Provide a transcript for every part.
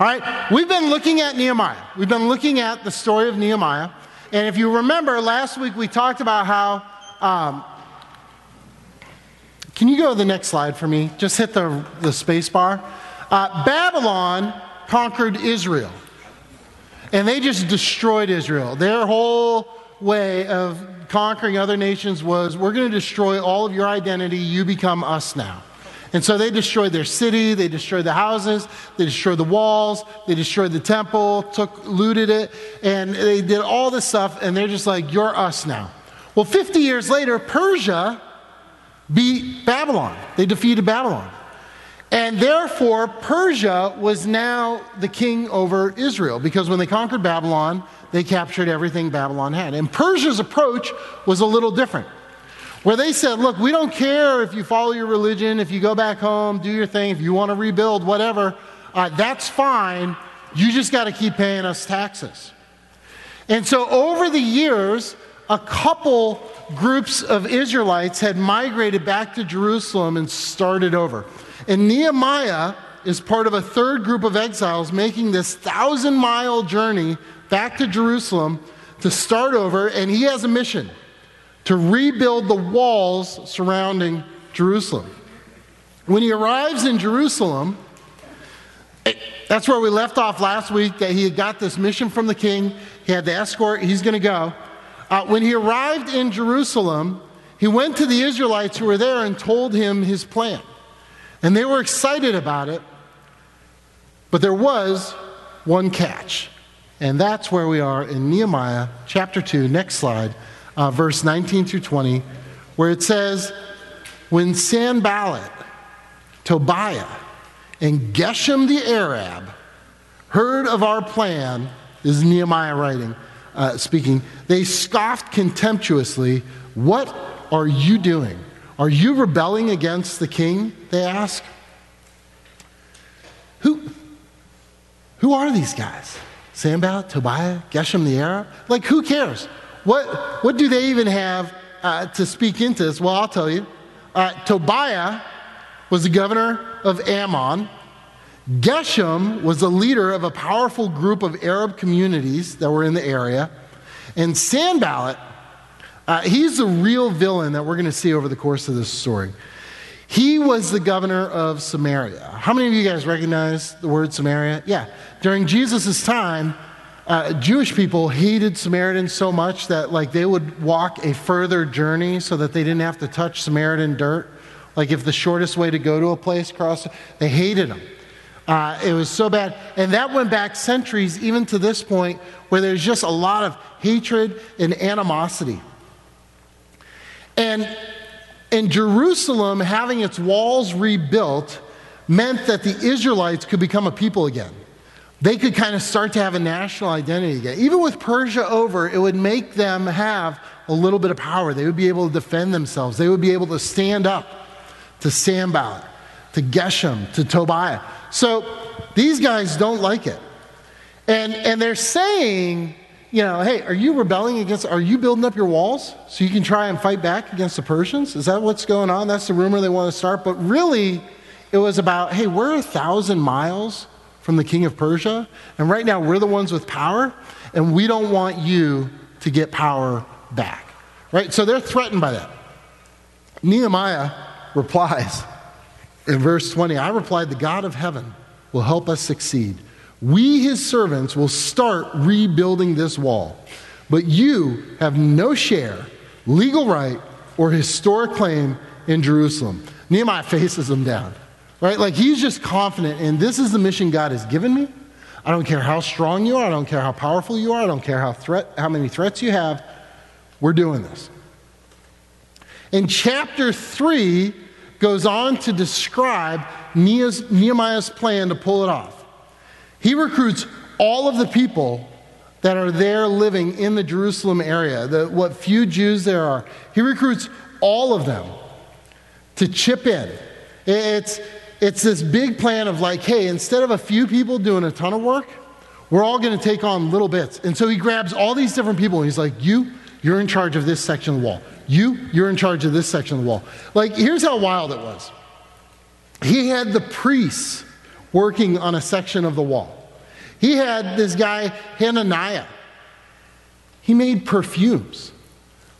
All right, we've been looking at Nehemiah. We've been looking at the story of Nehemiah. And if you remember, last week we talked about how. Um, can you go to the next slide for me? Just hit the, the space bar. Uh, Babylon conquered Israel, and they just destroyed Israel. Their whole way of conquering other nations was we're going to destroy all of your identity, you become us now. And so they destroyed their city, they destroyed the houses, they destroyed the walls, they destroyed the temple, took looted it, and they did all this stuff and they're just like you're us now. Well, 50 years later, Persia beat Babylon. They defeated Babylon. And therefore, Persia was now the king over Israel because when they conquered Babylon, they captured everything Babylon had. And Persia's approach was a little different where they said, Look, we don't care if you follow your religion, if you go back home, do your thing, if you want to rebuild, whatever, uh, that's fine. You just got to keep paying us taxes. And so over the years, a couple groups of Israelites had migrated back to Jerusalem and started over. And Nehemiah is part of a third group of exiles making this thousand mile journey back to Jerusalem to start over, and he has a mission to rebuild the walls surrounding Jerusalem. When he arrives in Jerusalem, that's where we left off last week, that he had got this mission from the king. He had the escort, he's going to go. Uh, when he arrived in Jerusalem, he went to the Israelites who were there and told him his plan. And they were excited about it, but there was one catch. And that's where we are in Nehemiah chapter 2. Next slide uh, verse 19 through 20, where it says, When Sanballat, Tobiah, and Geshem the Arab heard of our plan, this is Nehemiah writing, uh, speaking, they scoffed contemptuously, What are you doing? Are you rebelling against the king? They ask. Who, who are these guys? Sanballat, Tobiah, Geshem the Arab? Like, who cares? What, what do they even have uh, to speak into this? Well, I'll tell you. Uh, Tobiah was the governor of Ammon. Geshem was the leader of a powerful group of Arab communities that were in the area. And Sanballat, uh, he's the real villain that we're going to see over the course of this story. He was the governor of Samaria. How many of you guys recognize the word Samaria? Yeah. During Jesus' time, uh, Jewish people hated Samaritans so much that like they would walk a further journey so that they didn't have to touch Samaritan dirt. Like if the shortest way to go to a place cross, they hated them. Uh, it was so bad, and that went back centuries, even to this point, where there's just a lot of hatred and animosity. And in Jerusalem, having its walls rebuilt meant that the Israelites could become a people again they could kind of start to have a national identity again. Even with Persia over, it would make them have a little bit of power. They would be able to defend themselves, they would be able to stand up to Sanballat, to Geshem, to Tobiah. So these guys don't like it. And, and they're saying, you know, hey, are you rebelling against, are you building up your walls so you can try and fight back against the Persians? Is that what's going on? That's the rumor they want to start. But really, it was about, hey, we're a thousand miles from the king of Persia. And right now, we're the ones with power, and we don't want you to get power back. Right? So they're threatened by that. Nehemiah replies in verse 20 I replied, The God of heaven will help us succeed. We, his servants, will start rebuilding this wall. But you have no share, legal right, or historic claim in Jerusalem. Nehemiah faces them down. Right? Like he's just confident and this is the mission God has given me. I don't care how strong you are, I don't care how powerful you are, I don't care how threat how many threats you have. We're doing this. In chapter 3 goes on to describe Nehemiah's plan to pull it off. He recruits all of the people that are there living in the Jerusalem area, the, what few Jews there are. He recruits all of them to chip in. It's, it's this big plan of like, hey, instead of a few people doing a ton of work, we're all going to take on little bits. And so he grabs all these different people and he's like, you, you're in charge of this section of the wall. You, you're in charge of this section of the wall. Like, here's how wild it was. He had the priests working on a section of the wall. He had this guy, Hananiah. He made perfumes.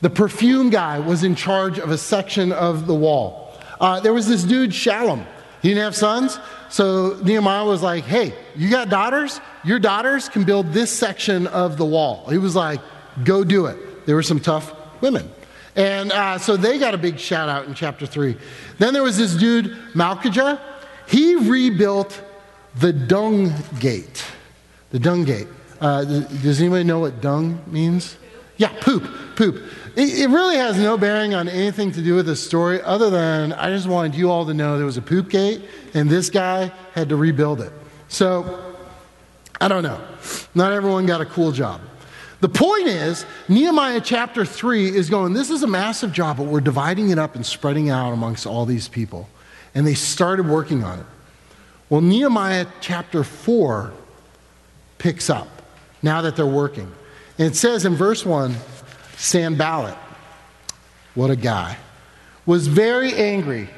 The perfume guy was in charge of a section of the wall. Uh, there was this dude, Shallum. He didn't have sons, so Nehemiah was like, hey, you got daughters? Your daughters can build this section of the wall. He was like, go do it. There were some tough women. And uh, so they got a big shout out in chapter 3. Then there was this dude, Malchijah. He rebuilt the dung gate. The dung gate. Uh, does anybody know what dung means? Yeah, poop, poop. It, it really has no bearing on anything to do with the story other than I just wanted you all to know there was a poop gate and this guy had to rebuild it. So, I don't know. Not everyone got a cool job. The point is, Nehemiah chapter 3 is going, This is a massive job, but we're dividing it up and spreading out amongst all these people. And they started working on it. Well, Nehemiah chapter 4 picks up now that they're working. And it says in verse 1 Sanballat, what a guy, was very angry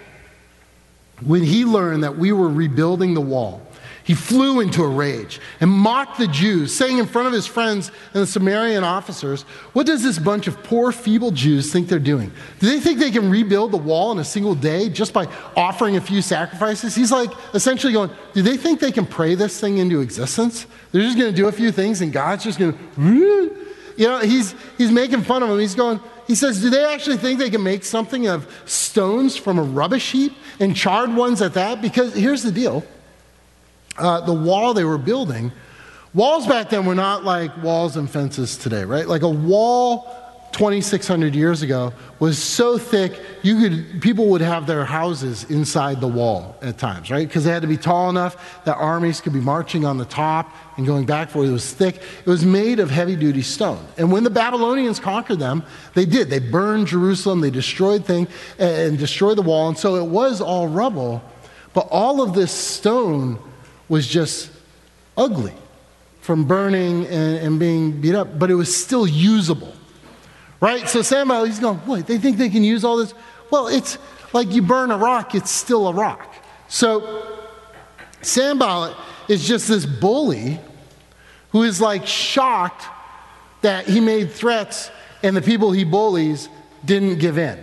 when he learned that we were rebuilding the wall. He flew into a rage and mocked the Jews, saying in front of his friends and the Samaritan officers, What does this bunch of poor, feeble Jews think they're doing? Do they think they can rebuild the wall in a single day just by offering a few sacrifices? He's like essentially going, Do they think they can pray this thing into existence? They're just going to do a few things and God's just going to, you know, he's, he's making fun of them. He's going, he says, Do they actually think they can make something of stones from a rubbish heap and charred ones at that? Because here's the deal uh, the wall they were building, walls back then were not like walls and fences today, right? Like a wall 2,600 years ago was so thick you could people would have their houses inside the wall at times, right? Because they had to be tall enough that armies could be marching on the top and going back for it. Was thick. It was made of heavy duty stone. And when the Babylonians conquered them, they did. They burned Jerusalem, they destroyed things and destroyed the wall, and so it was all rubble. But all of this stone was just ugly from burning and, and being beat up, but it was still usable. Right? So Samuel, he's going, what? They think they can use all this? Well, it's like you burn a rock, it's still a rock. So Sanballat is just this bully who is like shocked that he made threats and the people he bullies didn't give in.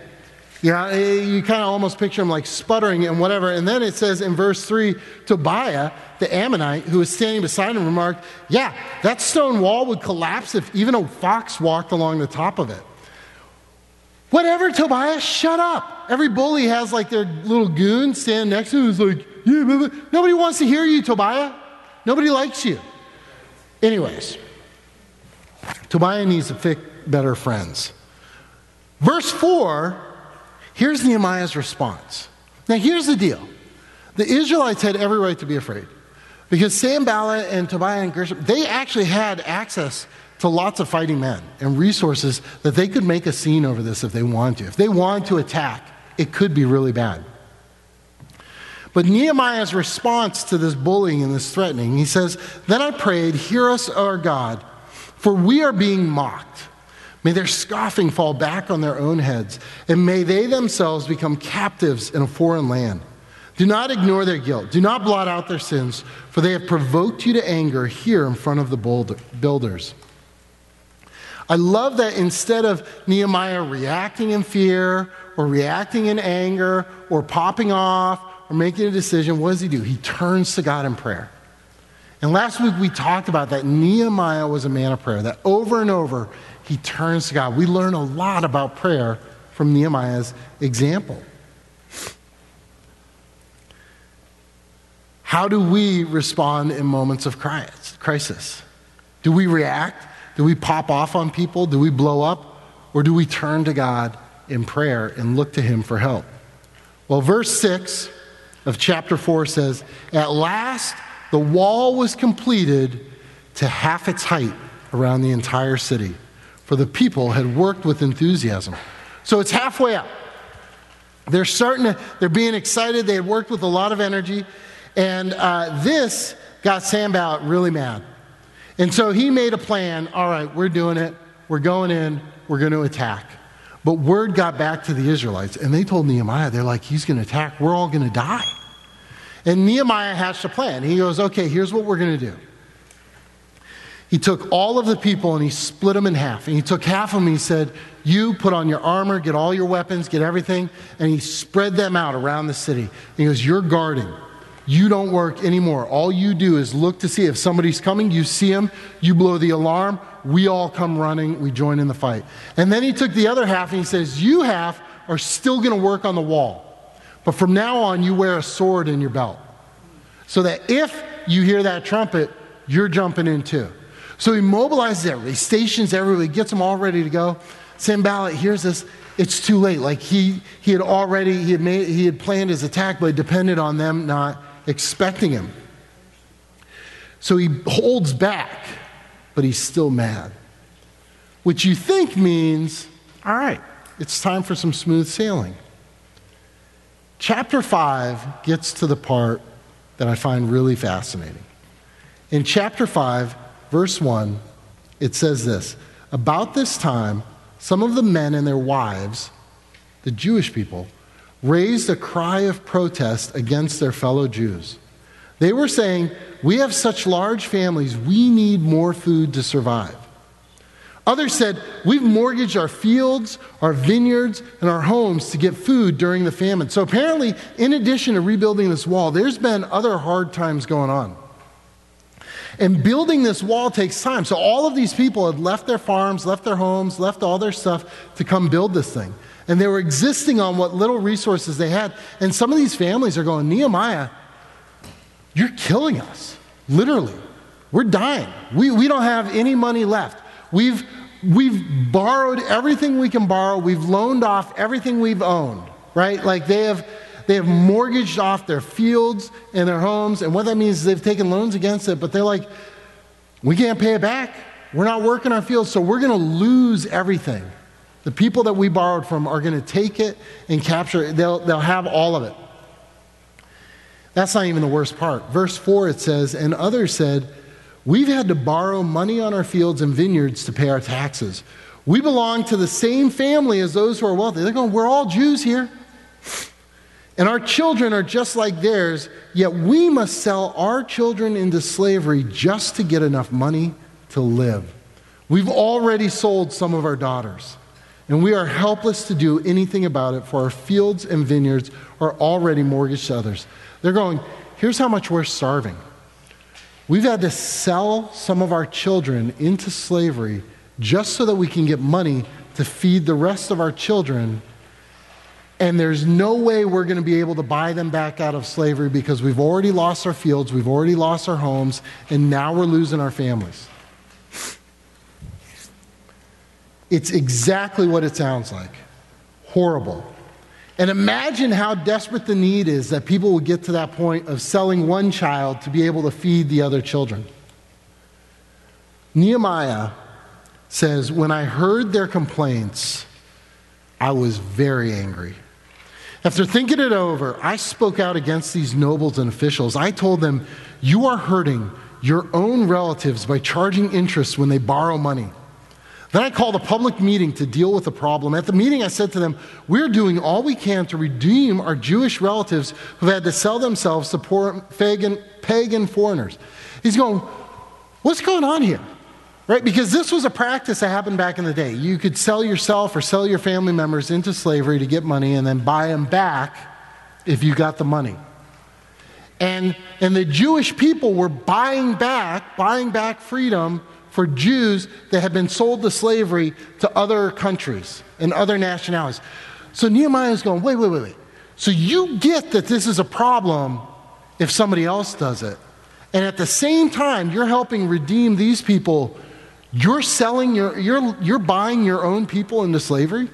Yeah, eh, you kind of almost picture him like sputtering and whatever. And then it says in verse 3 Tobiah, the Ammonite, who was standing beside him, remarked, Yeah, that stone wall would collapse if even a fox walked along the top of it. Whatever, Tobiah, shut up. Every bully has like their little goon stand next to him who's like, Yeah, nobody wants to hear you, Tobiah. Nobody likes you. Anyways, Tobiah needs to pick better friends. Verse 4 Here's Nehemiah's response. Now, here's the deal the Israelites had every right to be afraid because Sam Sanballat and Tobiah and Gershom, they actually had access to lots of fighting men and resources that they could make a scene over this if they wanted to. If they wanted to attack, it could be really bad. But Nehemiah's response to this bullying and this threatening, he says, Then I prayed, Hear us, our God, for we are being mocked. May their scoffing fall back on their own heads, and may they themselves become captives in a foreign land. Do not ignore their guilt. Do not blot out their sins, for they have provoked you to anger here in front of the builders. I love that instead of Nehemiah reacting in fear or reacting in anger or popping off or making a decision, what does he do? He turns to God in prayer. And last week we talked about that Nehemiah was a man of prayer, that over and over he turns to God. We learn a lot about prayer from Nehemiah's example. How do we respond in moments of crisis? Do we react? Do we pop off on people? Do we blow up? Or do we turn to God in prayer and look to Him for help? Well, verse 6 of chapter 4 says, At last the wall was completed to half its height around the entire city for the people had worked with enthusiasm. So it's halfway up. They're starting to, they're being excited. They had worked with a lot of energy. And uh, this got Sanballat really mad. And so he made a plan all right, we're doing it. We're going in. We're going to attack. But word got back to the Israelites, and they told Nehemiah, they're like, he's going to attack. We're all going to die. And Nehemiah hatched a plan. He goes, okay, here's what we're going to do he took all of the people and he split them in half. And he took half of them and he said, You put on your armor, get all your weapons, get everything. And he spread them out around the city. And he goes, You're guarding. You don't work anymore. All you do is look to see if somebody's coming. You see them, you blow the alarm. We all come running, we join in the fight. And then he took the other half and he says, You half are still going to work on the wall. But from now on, you wear a sword in your belt. So that if you hear that trumpet, you're jumping in too. So he mobilizes everybody, stations everybody, gets them all ready to go. Sanballat hears this. It's too late. Like he, he had already, he had, made, he had planned his attack, but it depended on them not expecting him. So he holds back, but he's still mad. Which you think means, all right, it's time for some smooth sailing. Chapter 5 gets to the part that I find really fascinating. In chapter 5, verse 1, it says this About this time, some of the men and their wives, the Jewish people, raised a cry of protest against their fellow Jews. They were saying, We have such large families, we need more food to survive. Others said, We've mortgaged our fields, our vineyards, and our homes to get food during the famine. So apparently, in addition to rebuilding this wall, there's been other hard times going on. And building this wall takes time. So all of these people had left their farms, left their homes, left all their stuff to come build this thing. And they were existing on what little resources they had. And some of these families are going, Nehemiah, you're killing us. Literally. We're dying. We, we don't have any money left. We've, we've borrowed everything we can borrow. We've loaned off everything we've owned, right? Like they have, they have mortgaged off their fields and their homes. And what that means is they've taken loans against it, but they're like, we can't pay it back. We're not working our fields, so we're going to lose everything. The people that we borrowed from are going to take it and capture it. They'll, they'll have all of it. That's not even the worst part. Verse 4 it says, And others said, We've had to borrow money on our fields and vineyards to pay our taxes. We belong to the same family as those who are wealthy. They're going, We're all Jews here. And our children are just like theirs, yet we must sell our children into slavery just to get enough money to live. We've already sold some of our daughters, and we are helpless to do anything about it, for our fields and vineyards are already mortgaged to others. They're going, here's how much we're starving. We've had to sell some of our children into slavery just so that we can get money to feed the rest of our children and there's no way we're going to be able to buy them back out of slavery because we've already lost our fields, we've already lost our homes, and now we're losing our families. It's exactly what it sounds like horrible. And imagine how desperate the need is that people will get to that point of selling one child to be able to feed the other children. Nehemiah says, When I heard their complaints, I was very angry. After thinking it over, I spoke out against these nobles and officials. I told them, You are hurting your own relatives by charging interest when they borrow money. Then I called a public meeting to deal with the problem. At the meeting, I said to them, We're doing all we can to redeem our Jewish relatives who've had to sell themselves to poor pagan, pagan foreigners. He's going, What's going on here? Right? Because this was a practice that happened back in the day. You could sell yourself or sell your family members into slavery to get money and then buy them back if you got the money. And, and the Jewish people were buying back, buying back freedom for Jews that had been sold to slavery to other countries and other nationalities. So Nehemiah is going, wait, wait, wait, wait. So you get that this is a problem if somebody else does it. And at the same time, you're helping redeem these people you're selling your, you're, you're buying your own people into slavery?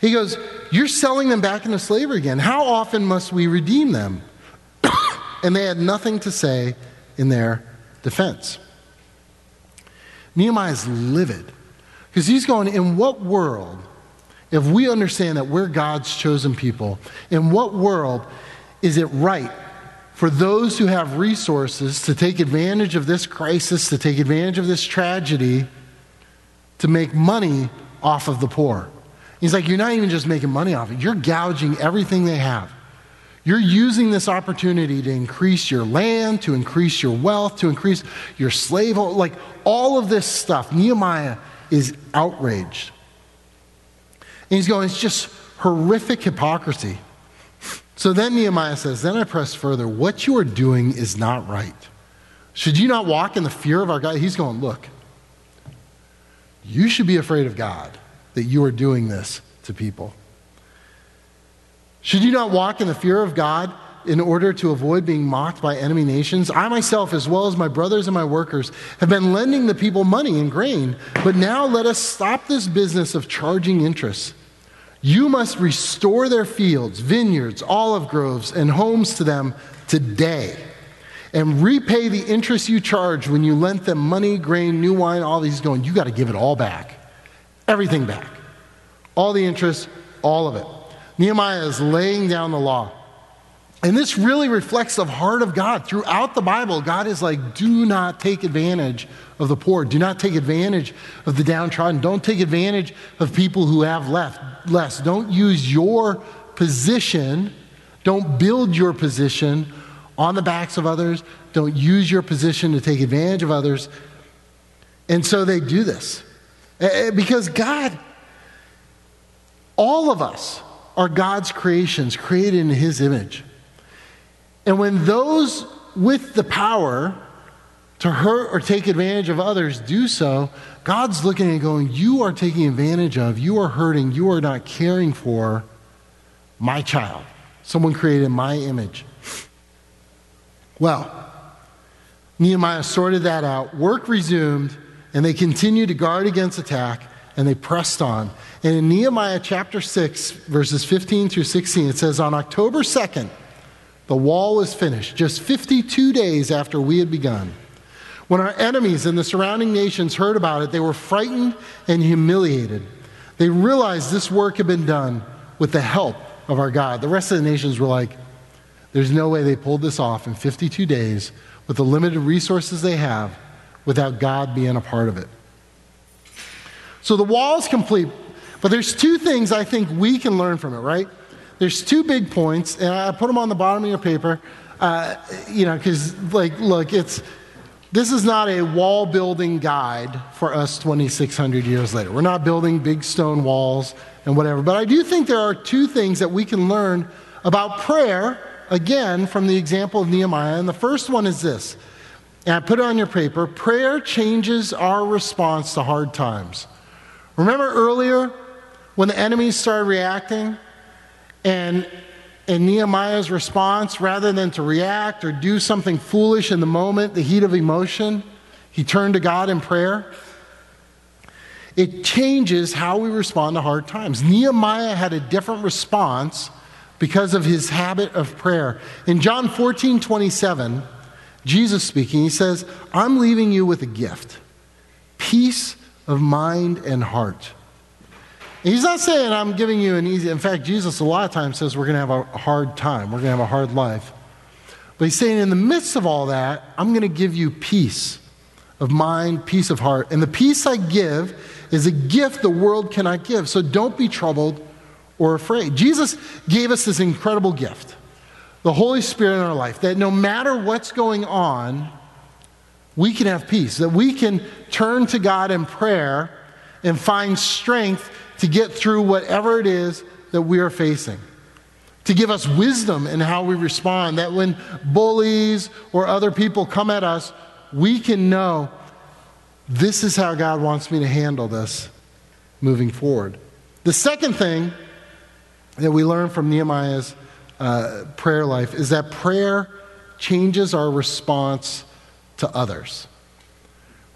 He goes, You're selling them back into slavery again. How often must we redeem them? and they had nothing to say in their defense. Nehemiah is livid because he's going, In what world, if we understand that we're God's chosen people, in what world is it right for those who have resources to take advantage of this crisis, to take advantage of this tragedy, to make money off of the poor. He's like, You're not even just making money off it, you're gouging everything they have. You're using this opportunity to increase your land, to increase your wealth, to increase your slave, like all of this stuff. Nehemiah is outraged. And he's going, it's just horrific hypocrisy. So then Nehemiah says, Then I press further, what you are doing is not right. Should you not walk in the fear of our God? He's going, Look, you should be afraid of God that you are doing this to people. Should you not walk in the fear of God in order to avoid being mocked by enemy nations? I myself, as well as my brothers and my workers, have been lending the people money and grain, but now let us stop this business of charging interest. You must restore their fields, vineyards, olive groves, and homes to them today. And repay the interest you charged when you lent them money, grain, new wine, all these going. You got to give it all back. Everything back. All the interest, all of it. Nehemiah is laying down the law. And this really reflects the heart of God. Throughout the Bible, God is like, do not take advantage of the poor. Do not take advantage of the downtrodden. Don't take advantage of people who have left, less. Don't use your position, don't build your position on the backs of others. Don't use your position to take advantage of others. And so they do this. Eh, eh, because God, all of us are God's creations, created in His image. And when those with the power to hurt or take advantage of others do so, God's looking and going, You are taking advantage of, you are hurting, you are not caring for my child, someone created in my image. Well, Nehemiah sorted that out, work resumed, and they continued to guard against attack, and they pressed on. And in Nehemiah chapter 6, verses 15 through 16, it says, On October 2nd, the wall was finished, just 52 days after we had begun. When our enemies and the surrounding nations heard about it, they were frightened and humiliated. They realized this work had been done with the help of our God. The rest of the nations were like, there's no way they pulled this off in 52 days with the limited resources they have without God being a part of it. So the wall is complete, but there's two things I think we can learn from it, right? There's two big points, and I put them on the bottom of your paper. Uh, you know, because, like, look, it's this is not a wall building guide for us 2,600 years later. We're not building big stone walls and whatever. But I do think there are two things that we can learn about prayer, again, from the example of Nehemiah. And the first one is this, and I put it on your paper prayer changes our response to hard times. Remember earlier when the enemies started reacting? And in Nehemiah's response, rather than to react or do something foolish in the moment, the heat of emotion, he turned to God in prayer. It changes how we respond to hard times. Nehemiah had a different response because of his habit of prayer. In John 14 27, Jesus speaking, he says, I'm leaving you with a gift peace of mind and heart. He's not saying I'm giving you an easy. In fact, Jesus a lot of times says we're going to have a hard time, we're going to have a hard life. But he's saying in the midst of all that, I'm going to give you peace of mind, peace of heart. And the peace I give is a gift the world cannot give. So don't be troubled or afraid. Jesus gave us this incredible gift, the Holy Spirit in our life, that no matter what's going on, we can have peace, that we can turn to God in prayer and find strength to get through whatever it is that we are facing. To give us wisdom in how we respond, that when bullies or other people come at us, we can know this is how God wants me to handle this moving forward. The second thing that we learn from Nehemiah's uh, prayer life is that prayer changes our response to others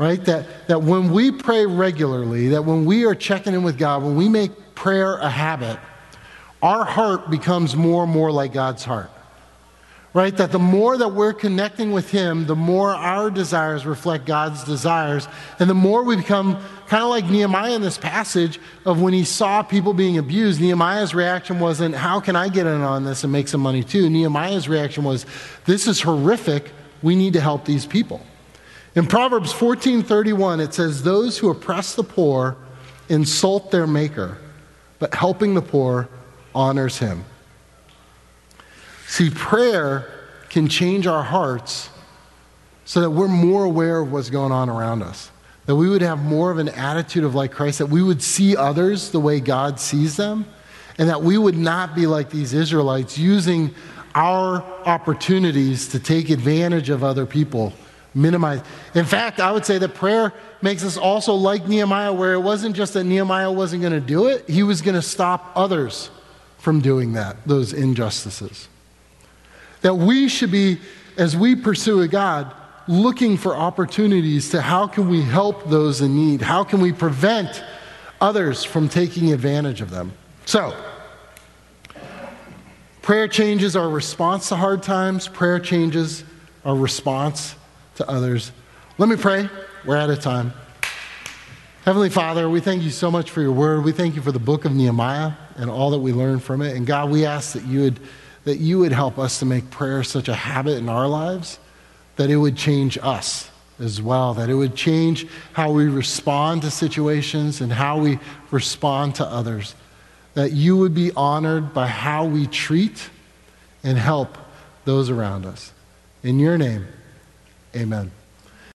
right? That, that when we pray regularly, that when we are checking in with God, when we make prayer a habit, our heart becomes more and more like God's heart. Right? That the more that we're connecting with Him, the more our desires reflect God's desires. And the more we become kind of like Nehemiah in this passage of when he saw people being abused, Nehemiah's reaction wasn't, How can I get in on this and make some money too? Nehemiah's reaction was, This is horrific. We need to help these people. In Proverbs 14:31 it says those who oppress the poor insult their maker, but helping the poor honors him. See, prayer can change our hearts so that we're more aware of what's going on around us. That we would have more of an attitude of like Christ, that we would see others the way God sees them, and that we would not be like these Israelites using our opportunities to take advantage of other people, minimize. In fact, I would say that prayer makes us also like Nehemiah, where it wasn't just that Nehemiah wasn't going to do it, he was going to stop others from doing that, those injustices. That we should be, as we pursue a God, looking for opportunities to how can we help those in need? How can we prevent others from taking advantage of them? So, prayer changes our response to hard times, prayer changes our response to others. Let me pray. We're out of time. Heavenly Father, we thank you so much for your word. We thank you for the book of Nehemiah and all that we learn from it. And God, we ask that you would, that you would help us to make prayer such a habit in our lives that it would change us as well, that it would change how we respond to situations and how we respond to others, that you would be honored by how we treat and help those around us. In your name, amen.